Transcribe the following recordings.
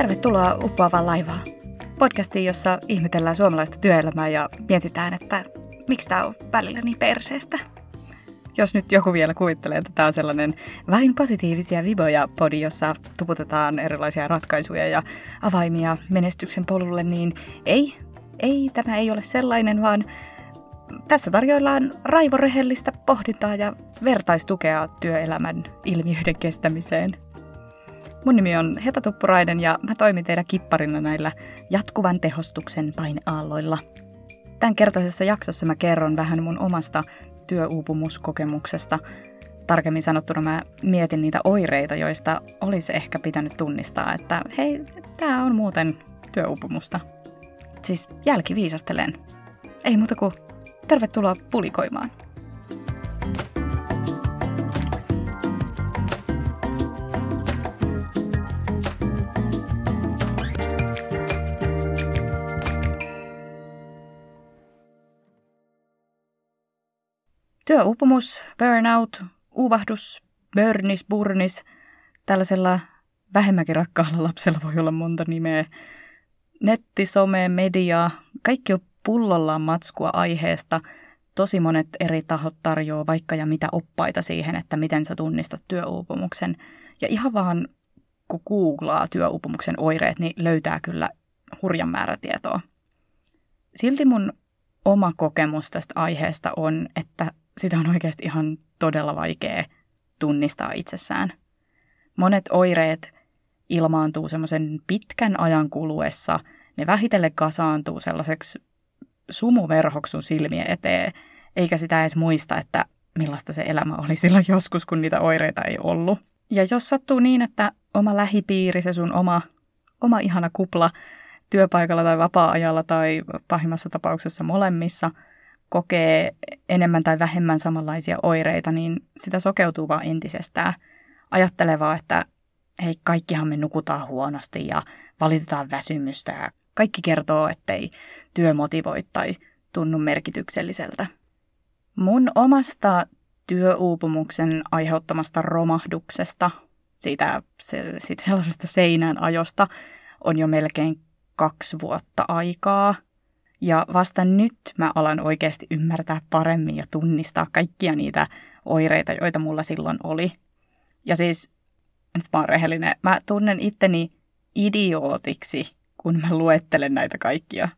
Tervetuloa Uppoavaan laivaan. Podcastiin, jossa ihmetellään suomalaista työelämää ja mietitään, että miksi tämä on välillä niin perseestä. Jos nyt joku vielä kuvittelee, että tämä on sellainen vain positiivisia viboja podi, jossa tuputetaan erilaisia ratkaisuja ja avaimia menestyksen polulle, niin ei, ei, tämä ei ole sellainen, vaan tässä tarjoillaan raivorehellistä pohdintaa ja vertaistukea työelämän ilmiöiden kestämiseen. Mun nimi on Heta Tuppurainen ja mä toimin teidän kipparina näillä jatkuvan tehostuksen paineaalloilla. Tämän kertaisessa jaksossa mä kerron vähän mun omasta työuupumuskokemuksesta. Tarkemmin sanottuna mä mietin niitä oireita, joista olisi ehkä pitänyt tunnistaa, että hei, tämä on muuten työuupumusta. Siis jälkiviisastelen. Ei muuta kuin tervetuloa pulikoimaan. Työuupumus, burnout, uuvahdus, burnis, burnis. Tällaisella vähemmänkin rakkaalla lapsella voi olla monta nimeä. Netti, some, media, kaikki on pullollaan matskua aiheesta. Tosi monet eri tahot tarjoaa vaikka ja mitä oppaita siihen, että miten sä tunnistat työuupumuksen. Ja ihan vaan kun googlaa työuupumuksen oireet, niin löytää kyllä hurjan määrä tietoa. Silti mun oma kokemus tästä aiheesta on, että sitä on oikeasti ihan todella vaikea tunnistaa itsessään. Monet oireet ilmaantuu semmoisen pitkän ajan kuluessa, ne vähitellen kasaantuu sellaiseksi sumuverhoksi sun silmien eteen, eikä sitä edes muista, että millaista se elämä oli silloin joskus, kun niitä oireita ei ollut. Ja jos sattuu niin, että oma lähipiiri, se sun oma, oma ihana kupla työpaikalla tai vapaa-ajalla tai pahimmassa tapauksessa molemmissa – kokee enemmän tai vähemmän samanlaisia oireita, niin sitä sokeutuu vaan entisestään. Ajattelevaa, että hei, kaikkihan me nukutaan huonosti ja valitetaan väsymystä ja kaikki kertoo, ettei työ motivoi tai tunnu merkitykselliseltä. Mun omasta työuupumuksen aiheuttamasta romahduksesta, siitä, siitä sellaisesta seinään ajosta, on jo melkein kaksi vuotta aikaa – ja vasta nyt mä alan oikeasti ymmärtää paremmin ja tunnistaa kaikkia niitä oireita, joita mulla silloin oli. Ja siis, nyt mä oon rehellinen, mä tunnen itteni idiootiksi, kun mä luettelen näitä kaikkia.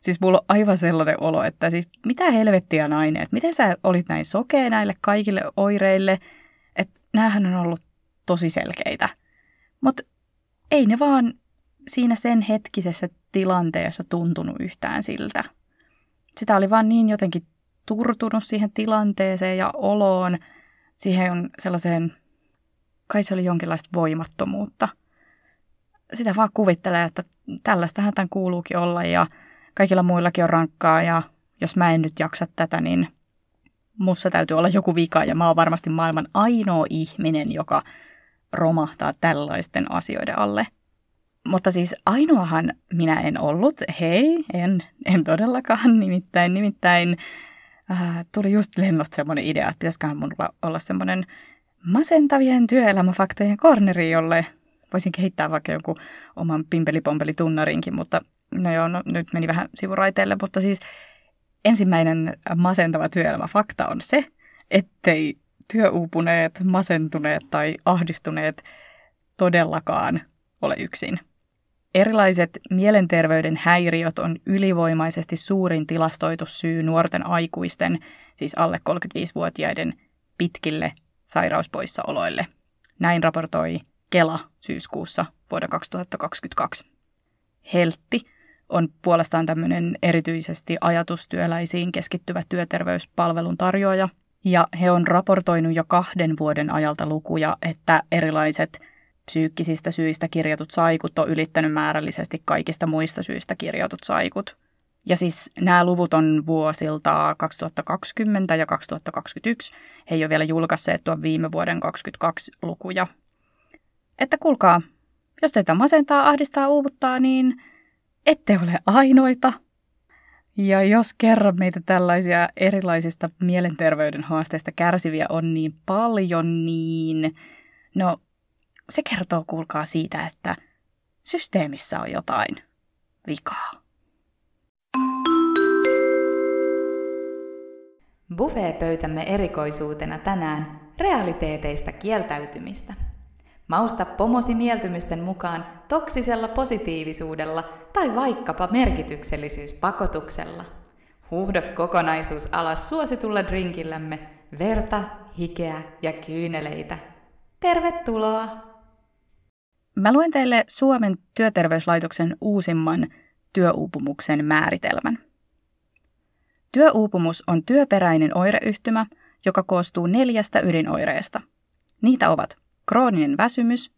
Siis mulla on aivan sellainen olo, että siis mitä helvettiä nainen, että miten sä olit näin sokea näille kaikille oireille, että näähän on ollut tosi selkeitä. Mutta ei ne vaan siinä sen hetkisessä tilanteessa tuntunut yhtään siltä. Sitä oli vaan niin jotenkin turtunut siihen tilanteeseen ja oloon, siihen sellaiseen, kai se oli jonkinlaista voimattomuutta. Sitä vaan kuvittelee, että tällaistähän tämän kuuluukin olla ja kaikilla muillakin on rankkaa ja jos mä en nyt jaksa tätä, niin mussa täytyy olla joku vika ja mä oon varmasti maailman ainoa ihminen, joka romahtaa tällaisten asioiden alle – mutta siis ainoahan minä en ollut. Hei, en, en todellakaan. Nimittäin, nimittäin äh, tuli just lennosta semmoinen idea, että pitäisiköhän mun olla semmoinen masentavien työelämäfaktojen korneri, jolle voisin kehittää vaikka joku oman pimpelipompeli tunnarinkin, mutta no joo, no, nyt meni vähän sivuraiteelle, mutta siis ensimmäinen masentava työelämäfakta on se, ettei työuupuneet, masentuneet tai ahdistuneet todellakaan ole yksin. Erilaiset mielenterveyden häiriöt on ylivoimaisesti suurin tilastoitu syy nuorten aikuisten, siis alle 35-vuotiaiden, pitkille sairauspoissaoloille. Näin raportoi Kela syyskuussa vuoden 2022. Heltti on puolestaan tämmöinen erityisesti ajatustyöläisiin keskittyvä työterveyspalvelun tarjoaja, ja he on raportoinut jo kahden vuoden ajalta lukuja, että erilaiset – psyykkisistä syistä kirjatut saikut on ylittänyt määrällisesti kaikista muista syistä kirjatut saikut. Ja siis nämä luvut on vuosilta 2020 ja 2021. He ei ole vielä julkaisseet tuon viime vuoden 2022 lukuja. Että kuulkaa, jos teitä masentaa, ahdistaa, uuvuttaa, niin ette ole ainoita. Ja jos kerran meitä tällaisia erilaisista mielenterveyden haasteista kärsiviä on niin paljon, niin no se kertoo, kuulkaa siitä, että systeemissä on jotain vikaa. Buffet-pöytämme erikoisuutena tänään realiteeteista kieltäytymistä. Mausta pomosi mieltymysten mukaan toksisella positiivisuudella tai vaikkapa merkityksellisyyspakotuksella. Huuhdo kokonaisuus alas suositulla drinkillämme verta, hikeä ja kyyneleitä. Tervetuloa! Mä luen teille Suomen työterveyslaitoksen uusimman työuupumuksen määritelmän. Työuupumus on työperäinen oireyhtymä, joka koostuu neljästä ydinoireesta. Niitä ovat krooninen väsymys,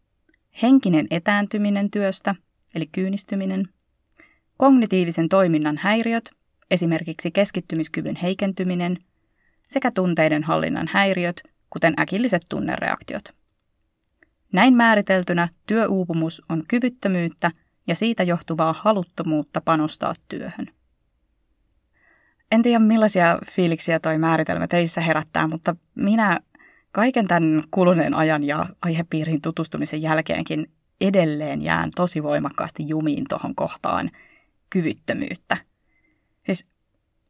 henkinen etääntyminen työstä, eli kyynistyminen, kognitiivisen toiminnan häiriöt, esimerkiksi keskittymiskyvyn heikentyminen, sekä tunteiden hallinnan häiriöt, kuten äkilliset tunnereaktiot. Näin määriteltynä työuupumus on kyvyttömyyttä ja siitä johtuvaa haluttomuutta panostaa työhön. En tiedä millaisia fiiliksiä toi määritelmä teissä herättää, mutta minä kaiken tämän kuluneen ajan ja aihepiirin tutustumisen jälkeenkin edelleen jään tosi voimakkaasti jumiin tuohon kohtaan kyvyttömyyttä. Siis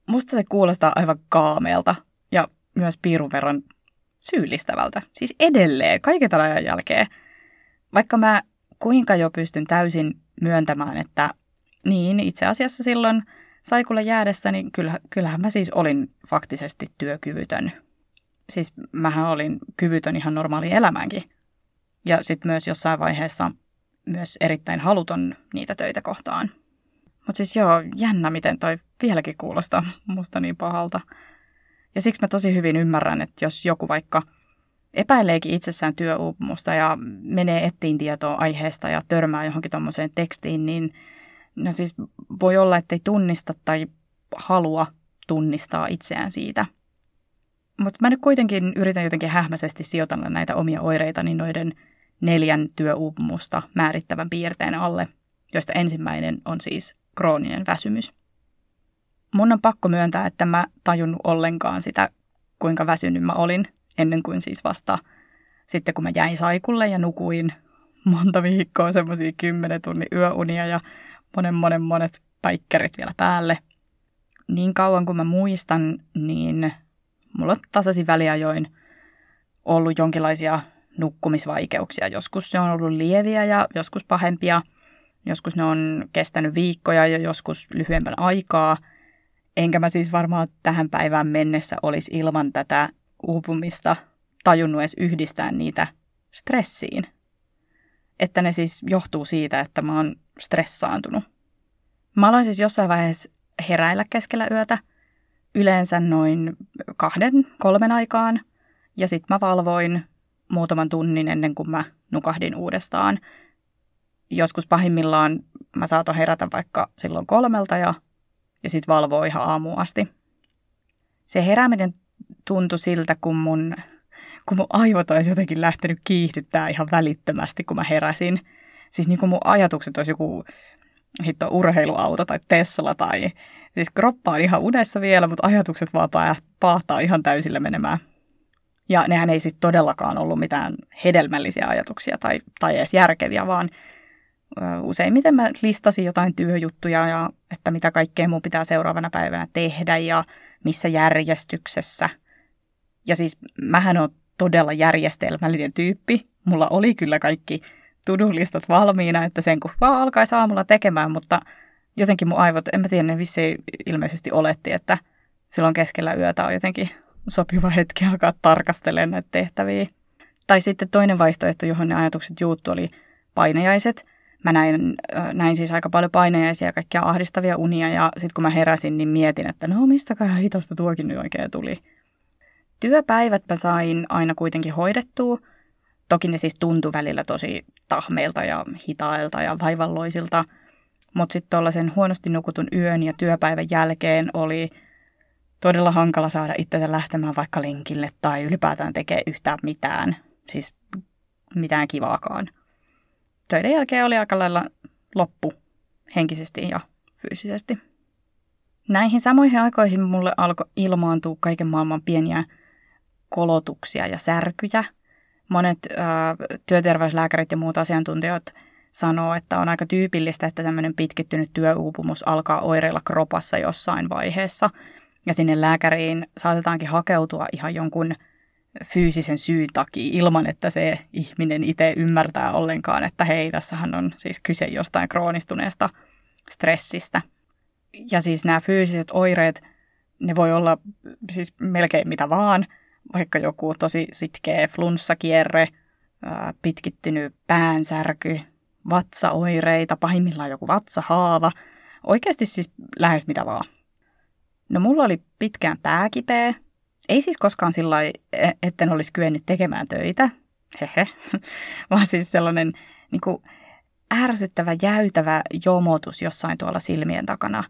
musta se kuulostaa aivan kaameelta ja myös piirun verran syyllistävältä. Siis edelleen, kaiken tämän ajan jälkeen. Vaikka mä kuinka jo pystyn täysin myöntämään, että niin, itse asiassa silloin saikulle jäädessä, niin kyllähän mä siis olin faktisesti työkyvytön – siis mähän olin kyvytön ihan normaali elämäänkin. Ja sitten myös jossain vaiheessa myös erittäin haluton niitä töitä kohtaan. Mutta siis joo, jännä miten toi vieläkin kuulostaa musta niin pahalta. Ja siksi mä tosi hyvin ymmärrän, että jos joku vaikka epäileekin itsessään työuupumusta ja menee ettiin tietoa aiheesta ja törmää johonkin tuommoiseen tekstiin, niin no siis voi olla, ettei tunnista tai halua tunnistaa itseään siitä – mutta mä nyt kuitenkin yritän jotenkin hähmäisesti sijoitella näitä omia oireitani noiden neljän työuupumusta määrittävän piirteen alle, joista ensimmäinen on siis krooninen väsymys. Mun on pakko myöntää, että mä tajunnut ollenkaan sitä, kuinka väsynyt mä olin, ennen kuin siis vasta sitten kun mä jäin saikulle ja nukuin monta viikkoa semmoisia kymmenen tunnin yöunia ja monen monen monet päikkerit vielä päälle. Niin kauan kuin mä muistan, niin mulla on väliajoin ollut jonkinlaisia nukkumisvaikeuksia. Joskus ne on ollut lieviä ja joskus pahempia. Joskus ne on kestänyt viikkoja ja joskus lyhyemmän aikaa. Enkä mä siis varmaan tähän päivään mennessä olisi ilman tätä uupumista tajunnut edes yhdistää niitä stressiin. Että ne siis johtuu siitä, että mä oon stressaantunut. Mä aloin siis jossain vaiheessa heräillä keskellä yötä – yleensä noin kahden, kolmen aikaan. Ja sitten mä valvoin muutaman tunnin ennen kuin mä nukahdin uudestaan. Joskus pahimmillaan mä saatoin herätä vaikka silloin kolmelta ja, ja sitten valvoa ihan aamuun asti. Se herääminen tuntui siltä, kun mun, kun mun aivot olisi jotenkin lähtenyt kiihdyttää ihan välittömästi, kun mä heräsin. Siis niin kuin mun ajatukset olisi joku hitto urheiluauto tai Tesla tai Siis kroppa on ihan unessa vielä, mutta ajatukset vaan paahtaa ihan täysillä menemään. Ja nehän ei siis todellakaan ollut mitään hedelmällisiä ajatuksia tai, tai edes järkeviä, vaan useimmiten mä listasin jotain työjuttuja ja että mitä kaikkea mun pitää seuraavana päivänä tehdä ja missä järjestyksessä. Ja siis mähän on todella järjestelmällinen tyyppi. Mulla oli kyllä kaikki tudulistat valmiina, että sen kun vaan alkaisi aamulla tekemään, mutta – jotenkin mun aivot, en mä tiedä, ne vissi ilmeisesti oletti, että silloin keskellä yötä on jotenkin sopiva hetki alkaa tarkastelemaan näitä tehtäviä. Tai sitten toinen vaihtoehto, johon ne ajatukset juuttu, oli painajaiset. Mä näin, näin siis aika paljon painajaisia ja kaikkia ahdistavia unia ja sitten kun mä heräsin, niin mietin, että no mistäköhän hitosta tuokin nyt oikein tuli. Työpäivät mä sain aina kuitenkin hoidettua. Toki ne siis tuntui välillä tosi tahmeilta ja hitailta ja vaivalloisilta – mutta sitten tuollaisen huonosti nukutun yön ja työpäivän jälkeen oli todella hankala saada itsensä lähtemään vaikka linkille tai ylipäätään tekee yhtään mitään, siis mitään kivaakaan. Töiden jälkeen oli aika lailla loppu henkisesti ja fyysisesti. Näihin samoihin aikoihin mulle alkoi ilmaantua kaiken maailman pieniä kolotuksia ja särkyjä. Monet ää, työterveyslääkärit ja muut asiantuntijat sanoo, että on aika tyypillistä, että tämmöinen pitkittynyt työuupumus alkaa oireilla kropassa jossain vaiheessa. Ja sinne lääkäriin saatetaankin hakeutua ihan jonkun fyysisen syyn takia ilman, että se ihminen itse ymmärtää ollenkaan, että hei, tässähän on siis kyse jostain kroonistuneesta stressistä. Ja siis nämä fyysiset oireet, ne voi olla siis melkein mitä vaan, vaikka joku tosi sitkeä flunssakierre, pitkittynyt päänsärky, vatsaoireita, pahimmillaan joku vatsahaava, oikeasti siis lähes mitä vaan. No mulla oli pitkään pääkipeä, ei siis koskaan sillä e, etten olisi kyennyt tekemään töitä, hehe, vaan siis sellainen niin kuin, ärsyttävä, jäytävä jomotus jossain tuolla silmien takana.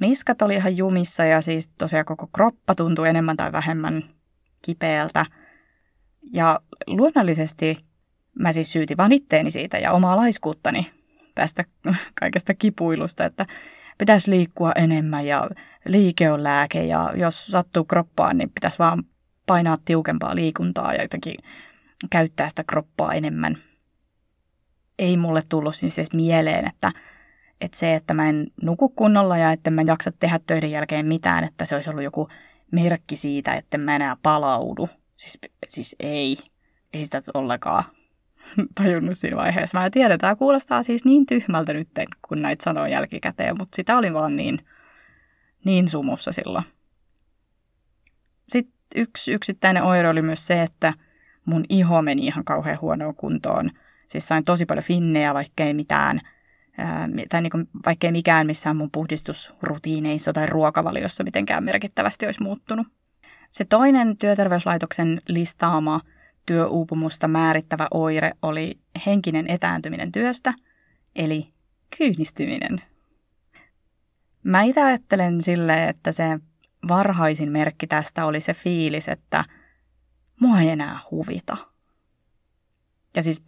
Niskat oli ihan jumissa ja siis tosiaan koko kroppa tuntui enemmän tai vähemmän kipeältä. Ja luonnollisesti mä siis syytin vaan itteeni siitä ja omaa laiskuuttani tästä kaikesta kipuilusta, että pitäisi liikkua enemmän ja liike on lääke ja jos sattuu kroppaan, niin pitäisi vaan painaa tiukempaa liikuntaa ja jotenkin käyttää sitä kroppaa enemmän. Ei mulle tullut siis edes mieleen, että, että se, että mä en nuku kunnolla ja että mä jaksa tehdä töiden jälkeen mitään, että se olisi ollut joku merkki siitä, että mä enää palaudu. Siis, siis ei, ei sitä ollenkaan tajunnut siinä vaiheessa. Mä tiedän, tämä kuulostaa siis niin tyhmältä nyt, kun näitä sanoo jälkikäteen, mutta sitä oli vaan niin, niin sumussa silloin. Sitten yksi yksittäinen oire oli myös se, että mun iho meni ihan kauhean huonoon kuntoon. Siis sain tosi paljon finnejä, vaikkei mitään, ää, tai niin vaikkei mikään missään mun puhdistusrutiineissa tai ruokavaliossa mitenkään merkittävästi olisi muuttunut. Se toinen työterveyslaitoksen listaama – työuupumusta määrittävä oire oli henkinen etääntyminen työstä, eli kyynistyminen. Mä itse ajattelen sille, että se varhaisin merkki tästä oli se fiilis, että mua ei enää huvita. Ja siis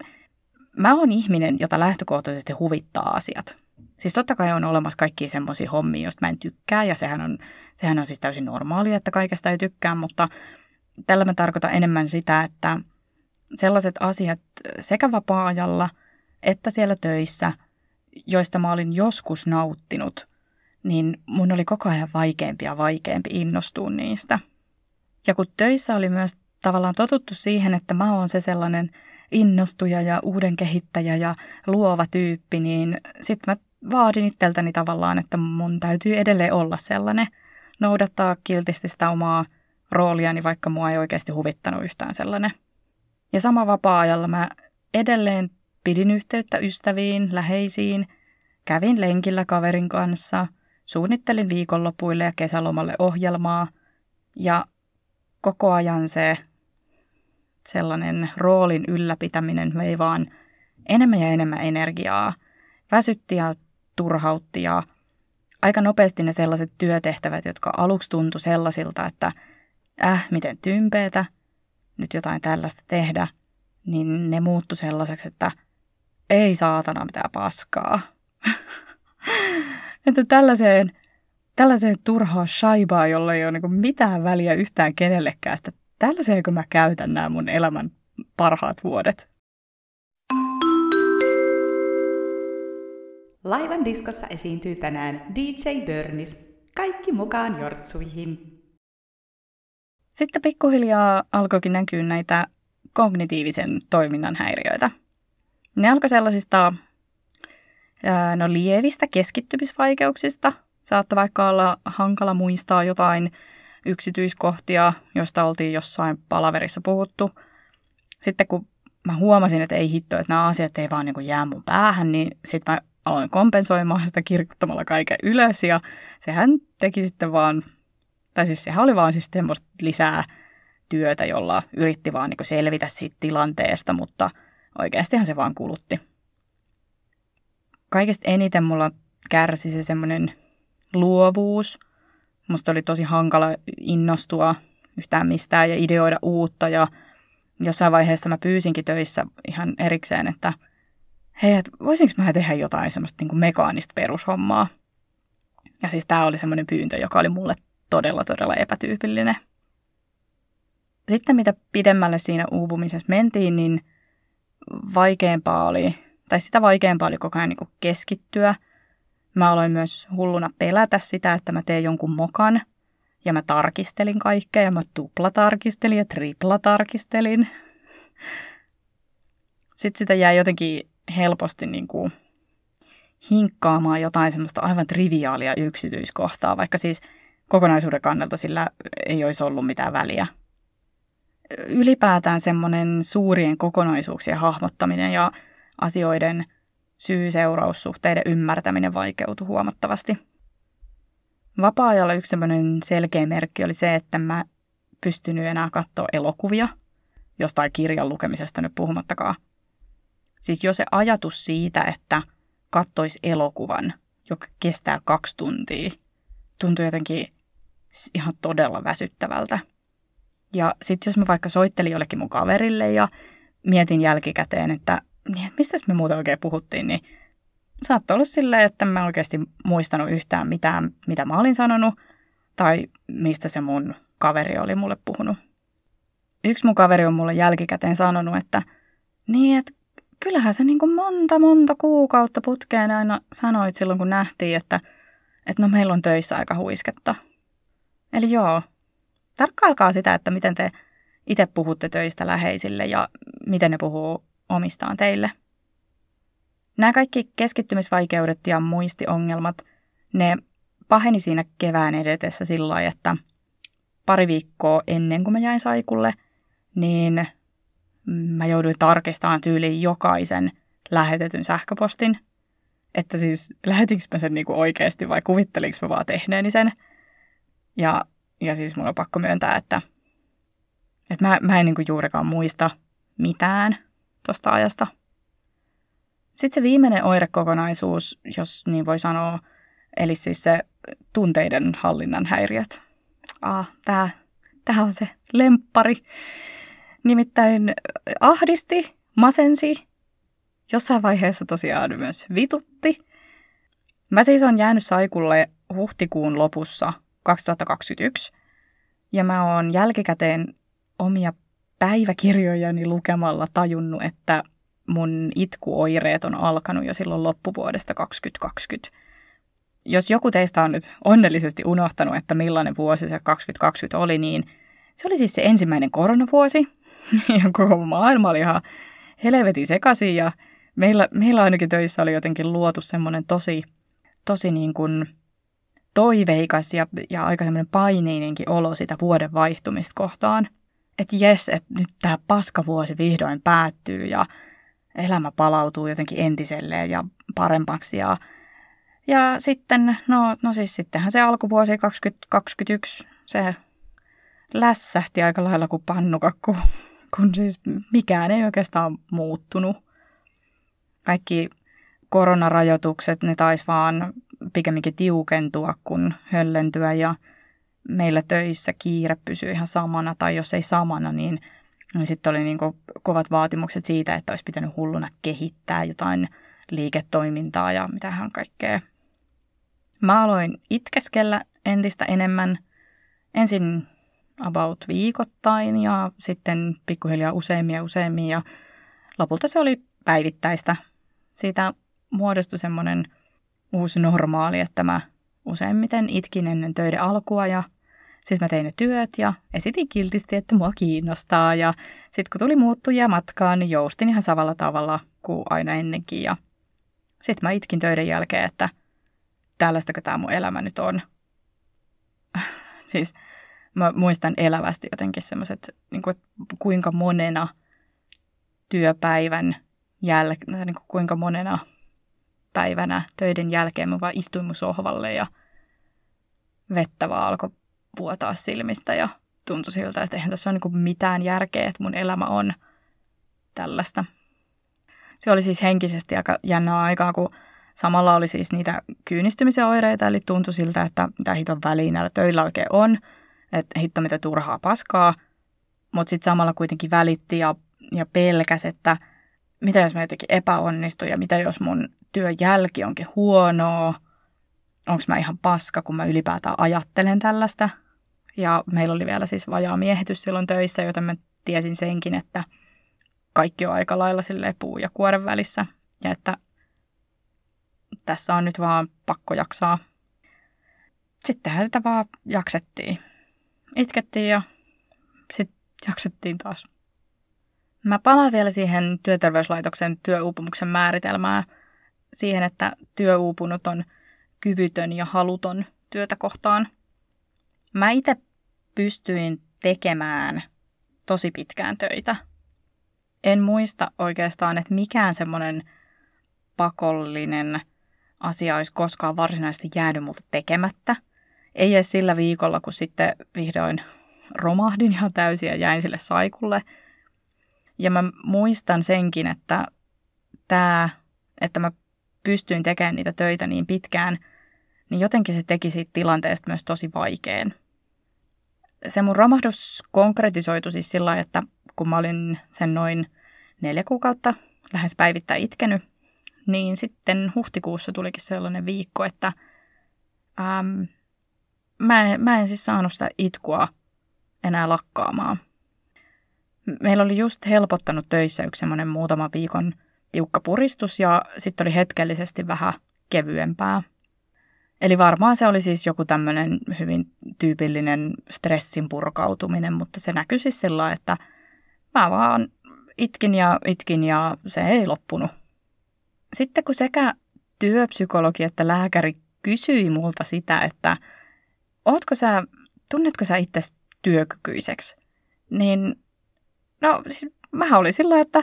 mä oon ihminen, jota lähtökohtaisesti huvittaa asiat. Siis totta kai on olemassa kaikki semmoisia hommia, joista mä en tykkää, ja sehän on, sehän on siis täysin normaalia, että kaikesta ei tykkää, mutta tällä mä tarkoitan enemmän sitä, että sellaiset asiat sekä vapaa-ajalla että siellä töissä, joista mä olin joskus nauttinut, niin mun oli koko ajan vaikeampi ja vaikeampi innostua niistä. Ja kun töissä oli myös tavallaan totuttu siihen, että mä oon se sellainen innostuja ja uuden kehittäjä ja luova tyyppi, niin sitten mä vaadin itseltäni tavallaan, että mun täytyy edelleen olla sellainen, noudattaa kiltisti sitä omaa rooliani, vaikka mua ei oikeasti huvittanut yhtään sellainen – ja sama vapaa-ajalla mä edelleen pidin yhteyttä ystäviin, läheisiin, kävin lenkillä kaverin kanssa, suunnittelin viikonlopuille ja kesälomalle ohjelmaa. Ja koko ajan se sellainen roolin ylläpitäminen vei vaan enemmän ja enemmän energiaa. Väsytti ja turhautti ja aika nopeasti ne sellaiset työtehtävät, jotka aluksi tuntui sellaisilta, että äh, miten tympeetä – nyt jotain tällaista tehdä, niin ne muuttu sellaiseksi, että ei saatana mitään paskaa. että tällaiseen, tällaiseen turhaa shaibaa, jolla ei ole niin mitään väliä yhtään kenellekään, että tällaiseenko mä käytän nämä mun elämän parhaat vuodet. Laivan diskossa esiintyy tänään DJ Burnis. Kaikki mukaan jortsuihin. Sitten pikkuhiljaa alkoikin näkyä näitä kognitiivisen toiminnan häiriöitä. Ne alkoi sellaisista no, lievistä keskittymisvaikeuksista. Saattaa vaikka olla hankala muistaa jotain yksityiskohtia, joista oltiin jossain palaverissa puhuttu. Sitten kun mä huomasin, että ei hitto, että nämä asiat ei vaan niin jää mun päähän, niin sitten mä aloin kompensoimaan sitä kirjoittamalla kaiken ylös ja sehän teki sitten vaan tai siis sehän oli vaan siis semmoista lisää työtä, jolla yritti vaan niin selvitä siitä tilanteesta, mutta oikeastihan se vaan kulutti. Kaikista eniten mulla kärsi se semmoinen luovuus. Musta oli tosi hankala innostua yhtään mistään ja ideoida uutta ja jossain vaiheessa mä pyysinkin töissä ihan erikseen, että hei, et voisinko mä tehdä jotain semmoista niin mekaanista perushommaa. Ja siis tämä oli semmoinen pyyntö, joka oli mulle todella, todella epätyypillinen. Sitten mitä pidemmälle siinä uupumisessa mentiin, niin vaikeampaa oli tai sitä vaikeampaa oli koko ajan niin kuin keskittyä. Mä aloin myös hulluna pelätä sitä, että mä teen jonkun mokan. Ja mä tarkistelin kaikkea ja mä tuplatarkistelin ja triplatarkistelin. Sitten sitä jäi jotenkin helposti niin kuin hinkkaamaan jotain semmoista aivan triviaalia yksityiskohtaa, vaikka siis kokonaisuuden kannalta sillä ei olisi ollut mitään väliä. Ylipäätään semmoinen suurien kokonaisuuksien hahmottaminen ja asioiden syy-seuraussuhteiden ymmärtäminen vaikeutui huomattavasti. Vapaa-ajalla yksi selkeä merkki oli se, että mä pystynyt enää katsoa elokuvia, jostain kirjan lukemisesta nyt puhumattakaan. Siis jo se ajatus siitä, että kattois elokuvan, joka kestää kaksi tuntia, tuntui jotenkin ihan todella väsyttävältä. Ja sitten jos mä vaikka soittelin jollekin mun kaverille ja mietin jälkikäteen, että niin, mistä me muuten oikein puhuttiin, niin saattoi olla silleen, että mä oikeasti muistanut yhtään mitään, mitä mä olin sanonut, tai mistä se mun kaveri oli mulle puhunut. Yksi mun kaveri on mulle jälkikäteen sanonut, että niin, että kyllähän se niin kuin monta, monta kuukautta putkeen aina sanoit silloin, kun nähtiin, että, että no meillä on töissä aika huisketta. Eli joo, tarkkailkaa sitä, että miten te itse puhutte töistä läheisille ja miten ne puhuu omistaan teille. Nämä kaikki keskittymisvaikeudet ja muistiongelmat, ne paheni siinä kevään edetessä sillä lailla, että pari viikkoa ennen kuin mä jäin saikulle, niin mä jouduin tarkistamaan tyyliin jokaisen lähetetyn sähköpostin. Että siis lähetinkö mä sen niinku oikeasti vai kuvittelinko mä vaan tehneeni sen. Ja, ja siis mulla on pakko myöntää, että, että mä, mä en niinku juurikaan muista mitään tuosta ajasta. Sitten se viimeinen oirekokonaisuus, jos niin voi sanoa, eli siis se tunteiden hallinnan häiriöt. Ah, tää, tää on se lemppari. Nimittäin ahdisti, masensi, jossain vaiheessa tosiaan myös vitutti. Mä siis on jäänyt saikulle huhtikuun lopussa 2021, ja mä oon jälkikäteen omia päiväkirjojani lukemalla tajunnut, että mun itkuoireet on alkanut jo silloin loppuvuodesta 2020. Jos joku teistä on nyt onnellisesti unohtanut, että millainen vuosi se 2020 oli, niin se oli siis se ensimmäinen koronavuosi, ja koko maailma oli ihan helvetin sekaisin ja meillä, meillä ainakin töissä oli jotenkin luotu semmoinen tosi, tosi niin kuin toiveikas ja, ja aika semmoinen paineinenkin olo sitä vuoden vaihtumista kohtaan. Että jes, että nyt tämä paskavuosi vihdoin päättyy ja elämä palautuu jotenkin entiselleen ja parempaksi. Ja, ja sitten, no, no siis sittenhän se alkuvuosi 2021, se lässähti aika lailla kuin pannukakku kun siis mikään ei oikeastaan muuttunut. Kaikki koronarajoitukset, ne taisi vaan pikemminkin tiukentua kuin höllentyä ja meillä töissä kiire pysyy ihan samana, tai jos ei samana, niin, niin sitten oli niin kovat vaatimukset siitä, että olisi pitänyt hulluna kehittää jotain liiketoimintaa ja mitähän kaikkea. Mä aloin itkeskellä entistä enemmän. Ensin about viikoittain ja sitten pikkuhiljaa useammin ja useammin ja lopulta se oli päivittäistä. Siitä muodostui semmoinen uusi normaali, että mä useimmiten itkin ennen töiden alkua ja sitten mä tein ne työt ja esitin kiltisti, että mua kiinnostaa ja sitten kun tuli muuttujia matkaan, niin joustin ihan samalla tavalla kuin aina ennenkin ja sitten mä itkin töiden jälkeen, että tällaistako tämä mun elämä nyt on. siis mä muistan elävästi jotenkin semmoiset, niin kuin, kuinka monena työpäivän jälkeen, niin kuin, kuinka monena päivänä töiden jälkeen mä vaan istuin mun sohvalle ja vettä vaan alkoi vuotaa silmistä ja tuntui siltä, että eihän tässä ole niin mitään järkeä, että mun elämä on tällaista. Se oli siis henkisesti aika jännää aikaa, kun samalla oli siis niitä kyynistymisen oireita, eli tuntui siltä, että mitä hiton väliin näillä töillä oikein on – että hitto mitä turhaa paskaa, mutta sitten samalla kuitenkin välitti ja, ja pelkäs, että mitä jos mä jotenkin epäonnistun ja mitä jos mun työn jälki onkin huonoa, onko mä ihan paska, kun mä ylipäätään ajattelen tällaista. Ja meillä oli vielä siis vajaa miehitys silloin töissä, joten mä tiesin senkin, että kaikki on aika lailla sille puu ja kuoren välissä. ja että tässä on nyt vaan pakko jaksaa. Sittenhän sitä vaan jaksettiin. Itkettiin ja sitten jaksettiin taas. Mä palaan vielä siihen työterveyslaitoksen työuupumuksen määritelmään, siihen, että työuupunut on kyvytön ja haluton työtä kohtaan. Mä itse pystyin tekemään tosi pitkään töitä. En muista oikeastaan, että mikään semmoinen pakollinen asia olisi koskaan varsinaisesti jäänyt multa tekemättä. Ei edes sillä viikolla, kun sitten vihdoin romahdin ihan täysin ja jäin sille saikulle. Ja mä muistan senkin, että tämä, että mä pystyin tekemään niitä töitä niin pitkään, niin jotenkin se teki siitä tilanteesta myös tosi vaikean. Se mun romahdus konkretisoitu siis sillä että kun mä olin sen noin neljä kuukautta lähes päivittäin itkenyt, niin sitten huhtikuussa tulikin sellainen viikko, että ähm, mä, en, mä en siis saanut sitä itkua enää lakkaamaan. Meillä oli just helpottanut töissä yksi semmoinen muutama viikon tiukka puristus ja sitten oli hetkellisesti vähän kevyempää. Eli varmaan se oli siis joku tämmöinen hyvin tyypillinen stressin purkautuminen, mutta se näkyi siis sillä että mä vaan itkin ja itkin ja se ei loppunut. Sitten kun sekä työpsykologi että lääkäri kysyi multa sitä, että ootko sä, tunnetko sä itse työkykyiseksi, niin no siis mä olin sillä, että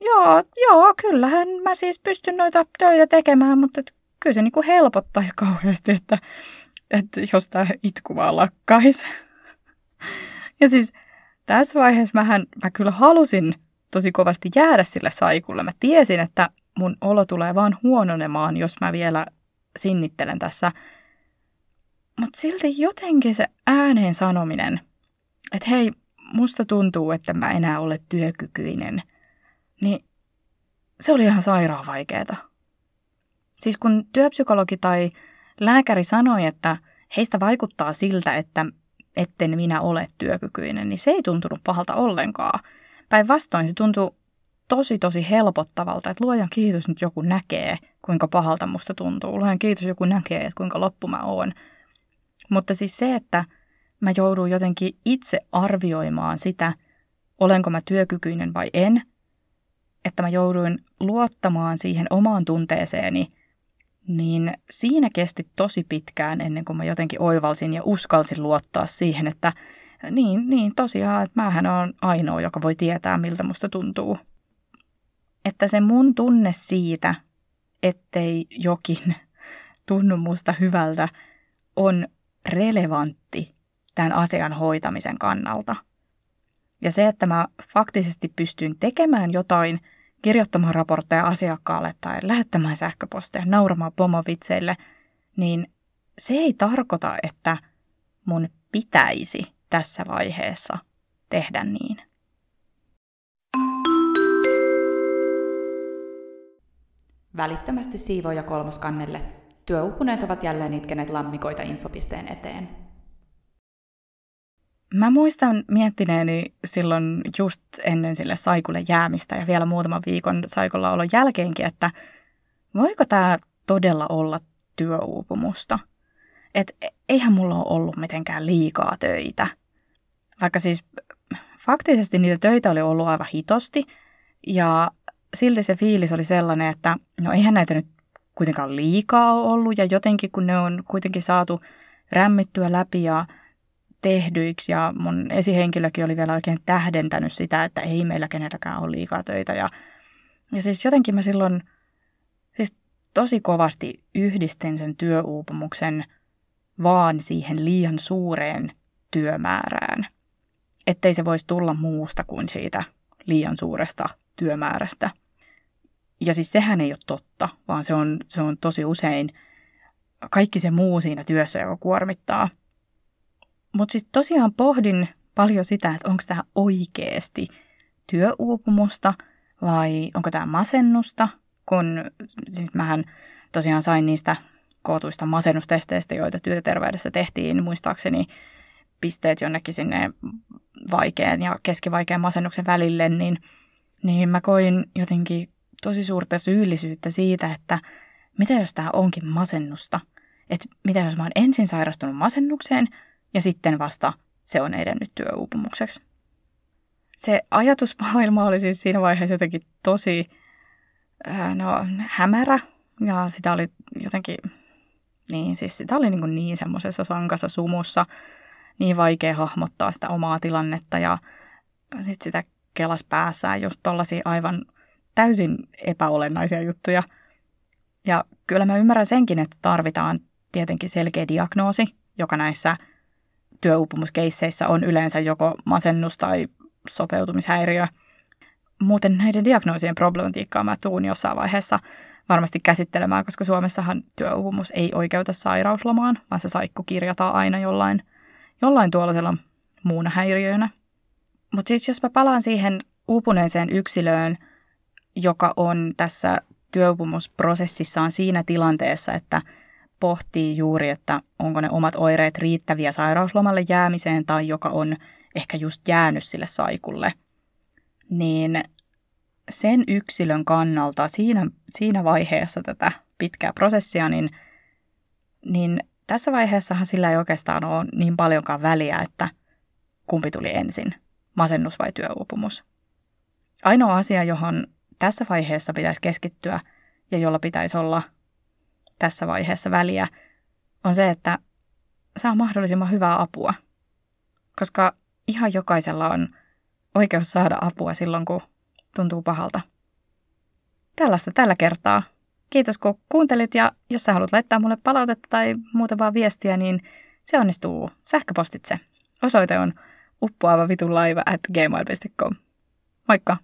joo, joo, kyllähän mä siis pystyn noita töitä tekemään, mutta kyllä se niinku helpottaisi kauheasti, että, että jos tämä itku vaan lakkaisi. Ja siis tässä vaiheessa mähän, mä kyllä halusin tosi kovasti jäädä sille saikulle. Mä tiesin, että mun olo tulee vaan huononemaan, jos mä vielä sinnittelen tässä. Mutta silti jotenkin se ääneen sanominen, että hei, musta tuntuu, että mä enää ole työkykyinen, niin se oli ihan sairaan vaikeeta. Siis kun työpsykologi tai lääkäri sanoi, että heistä vaikuttaa siltä, että etten minä ole työkykyinen, niin se ei tuntunut pahalta ollenkaan. Päinvastoin se tuntui tosi tosi helpottavalta, että luojan kiitos nyt joku näkee, kuinka pahalta musta tuntuu. Luojan kiitos joku näkee, että kuinka loppu mä oon. Mutta siis se, että mä joudun jotenkin itse arvioimaan sitä, olenko mä työkykyinen vai en, että mä jouduin luottamaan siihen omaan tunteeseeni, niin siinä kesti tosi pitkään ennen kuin mä jotenkin oivalsin ja uskalsin luottaa siihen, että niin, niin tosiaan, että mähän on ainoa, joka voi tietää, miltä musta tuntuu. Että se mun tunne siitä, ettei jokin tunnu musta hyvältä, on relevantti tämän asian hoitamisen kannalta. Ja se, että mä faktisesti pystyn tekemään jotain, kirjoittamaan raportteja asiakkaalle tai lähettämään sähköposteja, nauramaan pomovitseille, niin se ei tarkoita, että mun pitäisi tässä vaiheessa tehdä niin. Välittömästi siivoja kolmoskannelle. Työupuneet ovat jälleen itkeneet lammikoita infopisteen eteen. Mä muistan miettineeni silloin just ennen sille saikulle jäämistä ja vielä muutaman viikon saikulla olon jälkeenkin, että voiko tämä todella olla työuupumusta – että eihän mulla ole ollut mitenkään liikaa töitä. Vaikka siis faktisesti niitä töitä oli ollut aivan hitosti ja silti se fiilis oli sellainen, että no eihän näitä nyt kuitenkaan liikaa ole ollut ja jotenkin kun ne on kuitenkin saatu rämmittyä läpi ja tehdyiksi ja mun esihenkilökin oli vielä oikein tähdentänyt sitä, että ei meillä kenelläkään ole liikaa töitä ja, ja siis jotenkin mä silloin siis tosi kovasti yhdistin sen työuupumuksen – vaan siihen liian suureen työmäärään, ettei se voisi tulla muusta kuin siitä liian suuresta työmäärästä. Ja siis sehän ei ole totta, vaan se on, se on tosi usein kaikki se muu siinä työssä, joka kuormittaa. Mutta siis tosiaan pohdin paljon sitä, että onko tämä oikeasti työuupumusta vai onko tämä masennusta, kun siis mähän tosiaan sain niistä kootuista masennustesteistä, joita työterveydessä tehtiin, muistaakseni pisteet jonnekin sinne vaikean ja keskivaikean masennuksen välille, niin, niin mä koin jotenkin tosi suurta syyllisyyttä siitä, että mitä jos tämä onkin masennusta. Että mitä jos mä oon ensin sairastunut masennukseen ja sitten vasta se on edennyt työuupumukseksi. Se ajatusmaailma oli siis siinä vaiheessa jotenkin tosi ää, no, hämärä ja sitä oli jotenkin, niin siis sitä oli niin, niin semmoisessa sankassa sumussa, niin vaikea hahmottaa sitä omaa tilannetta ja sitten sitä kelas päässään just tollaisia aivan täysin epäolennaisia juttuja. Ja kyllä mä ymmärrän senkin, että tarvitaan tietenkin selkeä diagnoosi, joka näissä työuupumuskeisseissä on yleensä joko masennus tai sopeutumishäiriö. Muuten näiden diagnoosien problematiikkaa mä tuun jossain vaiheessa varmasti käsittelemään, koska Suomessahan työuupumus ei oikeuta sairauslomaan, vaan se saikku kirjataan aina jollain, jollain tuollaisella muuna häiriöönä. Mutta siis jos mä palaan siihen uupuneeseen yksilöön, joka on tässä työuupumusprosessissaan siinä tilanteessa, että pohtii juuri, että onko ne omat oireet riittäviä sairauslomalle jäämiseen tai joka on ehkä just jäänyt sille saikulle, niin sen yksilön kannalta siinä, siinä vaiheessa tätä pitkää prosessia, niin, niin tässä vaiheessahan sillä ei oikeastaan ole niin paljonkaan väliä, että kumpi tuli ensin, masennus vai työuupumus. Ainoa asia, johon tässä vaiheessa pitäisi keskittyä ja jolla pitäisi olla tässä vaiheessa väliä, on se, että saa mahdollisimman hyvää apua. Koska ihan jokaisella on oikeus saada apua silloin, kun tuntuu pahalta. Tällaista tällä kertaa. Kiitos kun kuuntelit ja jos sä haluat laittaa mulle palautetta tai muuta vaan viestiä, niin se onnistuu sähköpostitse. Osoite on uppoava vitun laiva at gmail.com. Moikka!